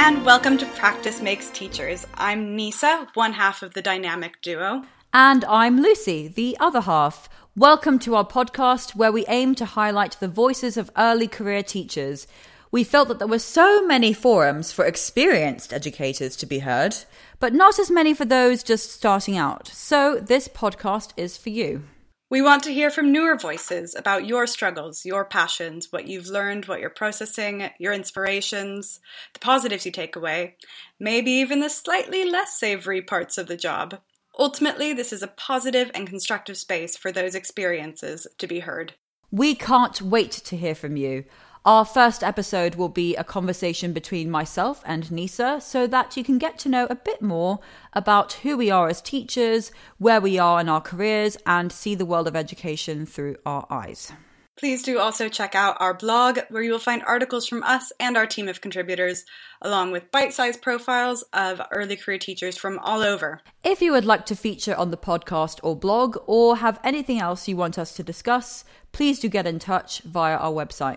and welcome to Practice Makes Teachers. I'm Nisa, one half of the dynamic duo. And I'm Lucy, the other half. Welcome to our podcast where we aim to highlight the voices of early career teachers. We felt that there were so many forums for experienced educators to be heard, but not as many for those just starting out. So this podcast is for you. We want to hear from newer voices about your struggles, your passions, what you've learned, what you're processing, your inspirations, the positives you take away, maybe even the slightly less savory parts of the job. Ultimately, this is a positive and constructive space for those experiences to be heard. We can't wait to hear from you. Our first episode will be a conversation between myself and Nisa so that you can get to know a bit more about who we are as teachers, where we are in our careers, and see the world of education through our eyes. Please do also check out our blog where you will find articles from us and our team of contributors, along with bite sized profiles of early career teachers from all over. If you would like to feature on the podcast or blog, or have anything else you want us to discuss, please do get in touch via our website.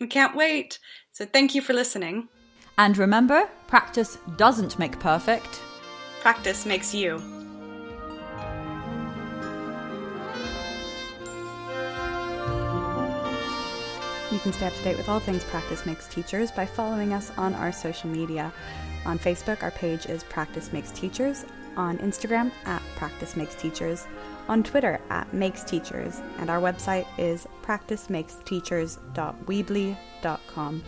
We can't wait. So thank you for listening. And remember, practice doesn't make perfect, practice makes you. You can stay up to date with all things Practice Makes Teachers by following us on our social media. On Facebook, our page is Practice Makes Teachers. On Instagram, at Practice Makes Teachers on Twitter at Makes Teachers, and our website is practicemakesteachers.weebly.com.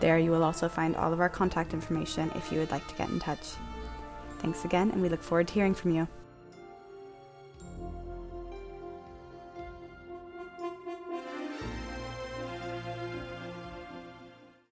There you will also find all of our contact information if you would like to get in touch. Thanks again, and we look forward to hearing from you.